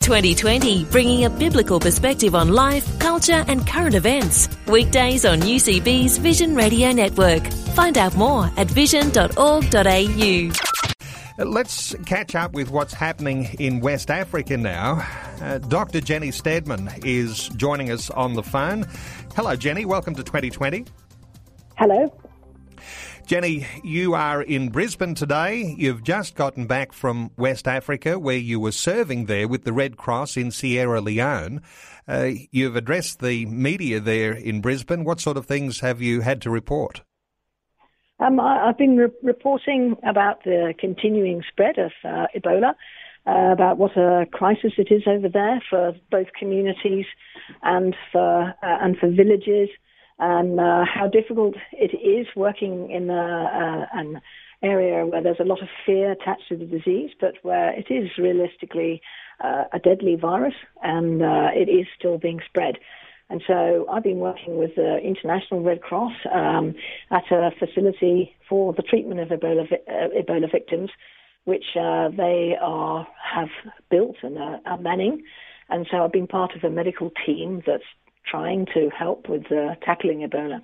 2020, bringing a biblical perspective on life, culture, and current events. Weekdays on UCB's Vision Radio Network. Find out more at vision.org.au. Let's catch up with what's happening in West Africa now. Uh, Dr. Jenny Stedman is joining us on the phone. Hello, Jenny. Welcome to 2020. Hello. Jenny, you are in Brisbane today. You've just gotten back from West Africa, where you were serving there with the Red Cross in Sierra Leone. Uh, you've addressed the media there in Brisbane. What sort of things have you had to report? Um, I, have been re- reporting about the continuing spread of uh, Ebola, uh, about what a crisis it is over there for both communities and for uh, and for villages and uh, how difficult it is working in a, an area where there's a lot of fear attached to the disease, but where it is realistically uh, a deadly virus and uh, it is still being spread. And so I've been working with the International Red Cross um, at a facility for the treatment of Ebola, uh, Ebola victims, which uh, they are have built and are manning. And so I've been part of a medical team that's trying to help with uh, tackling Ebola.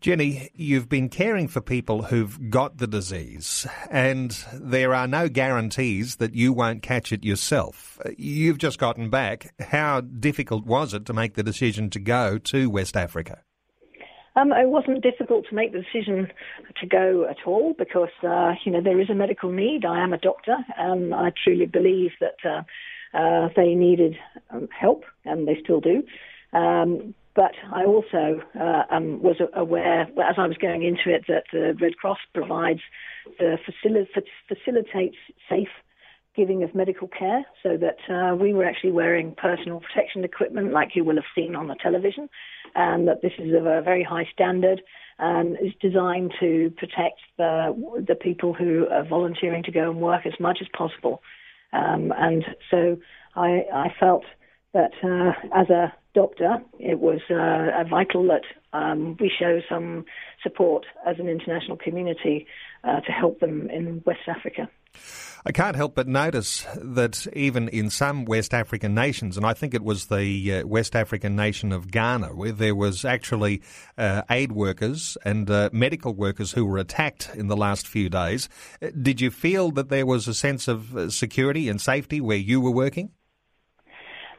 Jenny, you've been caring for people who've got the disease, and there are no guarantees that you won't catch it yourself. You've just gotten back. How difficult was it to make the decision to go to West Africa? Um, it wasn't difficult to make the decision to go at all because, uh, you know, there is a medical need. I am a doctor, and I truly believe that uh, uh, they needed um, help, and they still do. Um, but I also uh, um, was aware, as I was going into it, that the Red Cross provides the facil- facilitates safe giving of medical care, so that uh, we were actually wearing personal protection equipment, like you will have seen on the television, and that this is of a very high standard and is designed to protect the the people who are volunteering to go and work as much as possible. Um, and so I, I felt that uh, as a doctor, it was uh, vital that um, we show some support as an international community uh, to help them in West Africa. I can't help but notice that even in some West African nations, and I think it was the uh, West African nation of Ghana, where there was actually uh, aid workers and uh, medical workers who were attacked in the last few days. Uh, did you feel that there was a sense of uh, security and safety where you were working?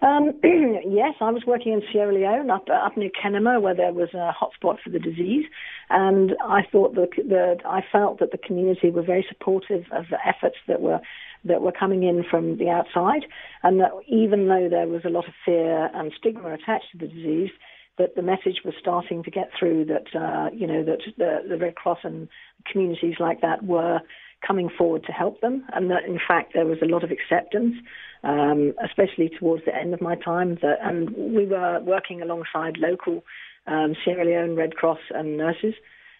Um, yes, I was working in Sierra Leone, up up near Kenema, where there was a hotspot for the disease, and I thought that, that I felt that the community were very supportive of the efforts that were that were coming in from the outside, and that even though there was a lot of fear and stigma attached to the disease, that the message was starting to get through that uh, you know that the, the Red Cross and communities like that were coming forward to help them, and that in fact there was a lot of acceptance, um, especially towards the end of my time. That, and we were working alongside local um, Sierra Leone Red Cross and nurses,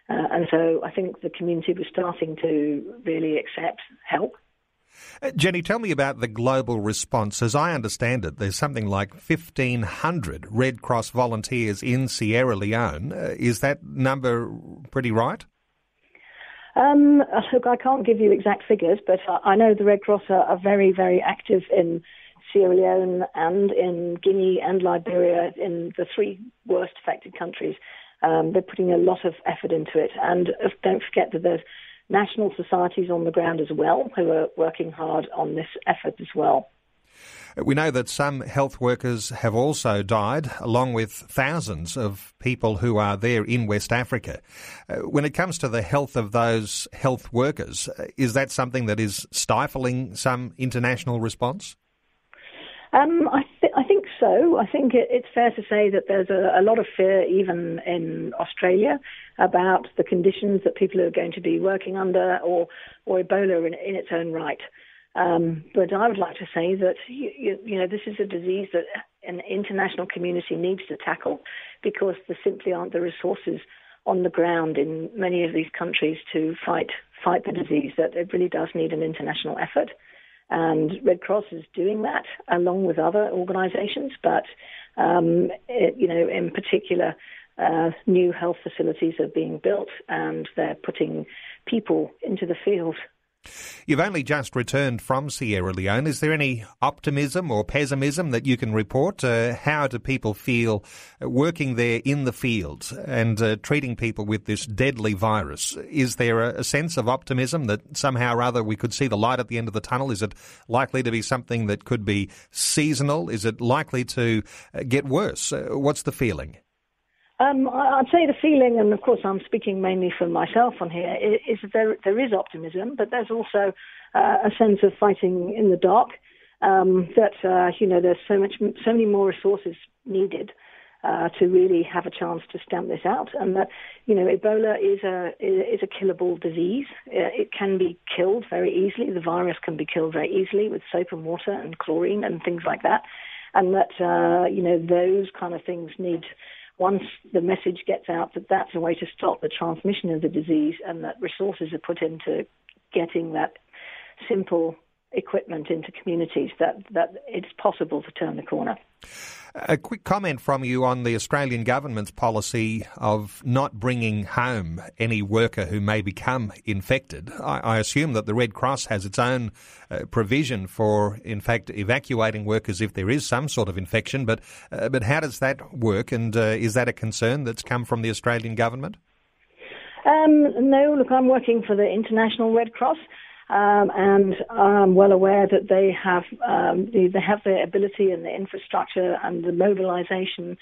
uh, and so I think the community was starting to really accept help. Uh, Jenny, tell me about the global response. As I understand it, there's something like 1,500 Red Cross volunteers in Sierra Leone. Uh, is that number pretty right? Um, look, I can't give you exact figures, but I know the Red Cross are, are very, very active in Sierra Leone and in Guinea and Liberia, in the three worst affected countries. Um, they're putting a lot of effort into it. And uh, don't forget that there's national societies on the ground as well who are working hard on this effort as well. We know that some health workers have also died, along with thousands of people who are there in West Africa. Uh, when it comes to the health of those health workers, uh, is that something that is stifling some international response? Um, I, th- I, think so. I think it, it's fair to say that there's a, a, lot of fear, even in Australia, about the conditions that people are going to be working under, or or Ebola in, in its own right. Um, but I would like to say that you, you, you, know this is a disease that an international community needs to tackle because there simply aren't the resources on the ground in many of these countries to fight fight the disease. That it really does need an international effort, and Red Cross is doing that along with other organisations. But um, it, you know, in particular, uh, new health facilities are being built, and they're putting people into the field You've only just returned from Sierra Leone. Is there any optimism or pessimism that you can report? Uh, how do people feel working there in the field and uh, treating people with this deadly virus? Is there a, a, sense of optimism that somehow or other we could see the light at the end of the tunnel? Is it likely to be something that could be seasonal? Is it likely to uh, get worse? Uh, what's the feeling? Um, I'd say the feeling, and of course I'm speaking mainly for myself on here, is that there, there is optimism, but there's also uh, a sense of fighting in the dark. Um, that uh, you know, there's so much, so many more resources needed uh, to really have a chance to stamp this out, and that you know, Ebola is a is a killable disease. Uh, it can be killed very easily. The virus can be killed very easily with soap and water and chlorine and things like that, and that uh, you know, those kind of things need once the message gets out that that's a way to stop the transmission of the disease and that resources are put into getting that simple equipment into communities, that, that it's possible to turn the corner. A quick comment from you on the Australian government's policy of not bringing home any worker who may become infected. I, I assume that the Red Cross has its own uh, provision for, in fact, evacuating workers if there is some sort of infection. But uh, but how does that work? And uh, is that a concern that's come from the Australian government? Um, no, look, I'm working for the International Red Cross. Um, and I'm well aware that they have um, they, they have the ability and the infrastructure and the mobilisation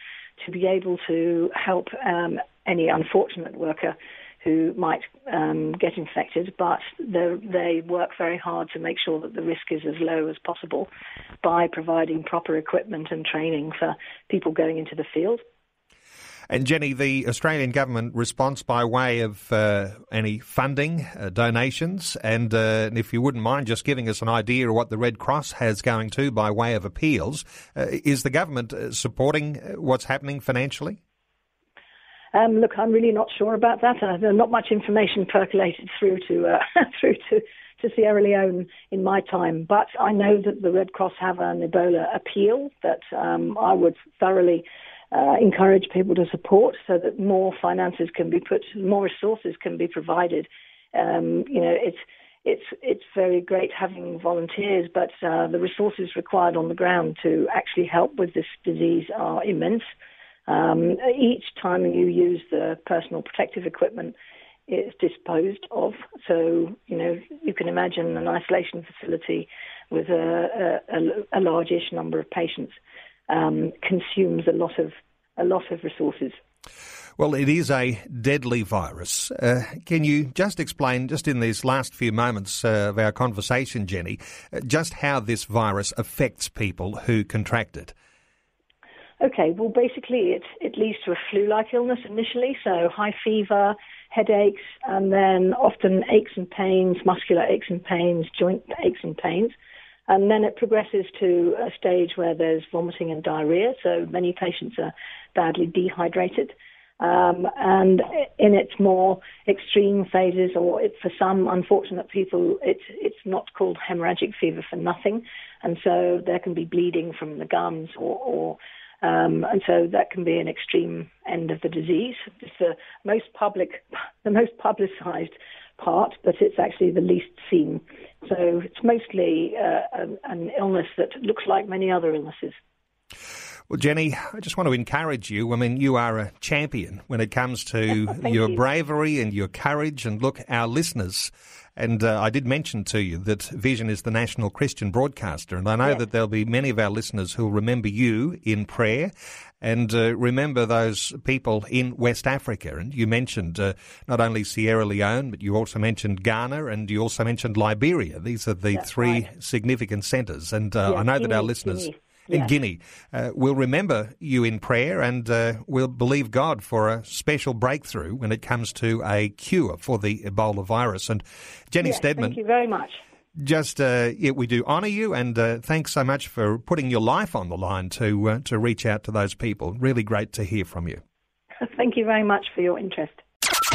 to be able to help um, any unfortunate worker who might um, get infected, but they work very hard to make sure that the risk is as low as possible by providing proper equipment and training for people going into the field. And Jenny, the Australian government response by way of uh, any funding, uh, donations, and uh, if you wouldn't mind just giving us an idea of what the Red Cross has going to by way of appeals, uh, is the government uh, supporting uh, what's happening financially? Um, look, I'm really not sure about that. there's not much information percolated through to through to to Sierra Leone in my time, but I know that the Red Cross have an Ebola appeal that um, I would thoroughly uh, encourage people to support so that more finances can be put, more resources can be provided. Um, you know, it's it's it's very great having volunteers, but uh, the resources required on the ground to actually help with this disease are immense. Um, each time you use the personal protective equipment, it's disposed of. So you know you can imagine an isolation facility with a, a, a large-ish number of patients um, consumes a lot of a lot of resources. Well, it is a deadly virus. Uh, can you just explain, just in these last few moments uh, of our conversation, Jenny, uh, just how this virus affects people who contract it? Okay, well, basically, it, it leads to a flu like illness initially, so high fever, headaches, and then often aches and pains, muscular aches and pains, joint aches and pains. And then it progresses to a stage where there's vomiting and diarrhea. So many patients are badly dehydrated. Um, and in its more extreme phases, or it, for some unfortunate people, it's it's not called hemorrhagic fever for nothing, and so there can be bleeding from the gums, or, or um, and so that can be an extreme end of the disease. It's the most public, the most publicised part, but it's actually the least seen. So it's mostly uh, an, an illness that looks like many other illnesses. Well, Jenny, I just want to encourage you. I mean, you are a champion when it comes to your you. bravery and your courage. And look, our listeners, and uh, I did mention to you that Vision is the national Christian broadcaster, and I know yes. that there'll be many of our listeners who'll remember you in prayer and uh, remember those people in West Africa. And you mentioned uh, not only Sierra Leone, but you also mentioned Ghana and you also mentioned Liberia. These are the That's three right. significant centres. And uh, Yeah, I know that our listeners Guinea. In. Guinea uh, will remember you in prayer and uh, will believe God for a special breakthrough when it comes to a cure for the Ebola virus. And Jenny Yes, Stedman. Thank you very much. just uh, yeah, we do honour you, and uh, thanks so much for putting your life on the line to uh, to reach out to those people. Really great to hear from you. Thank you very much for your interest.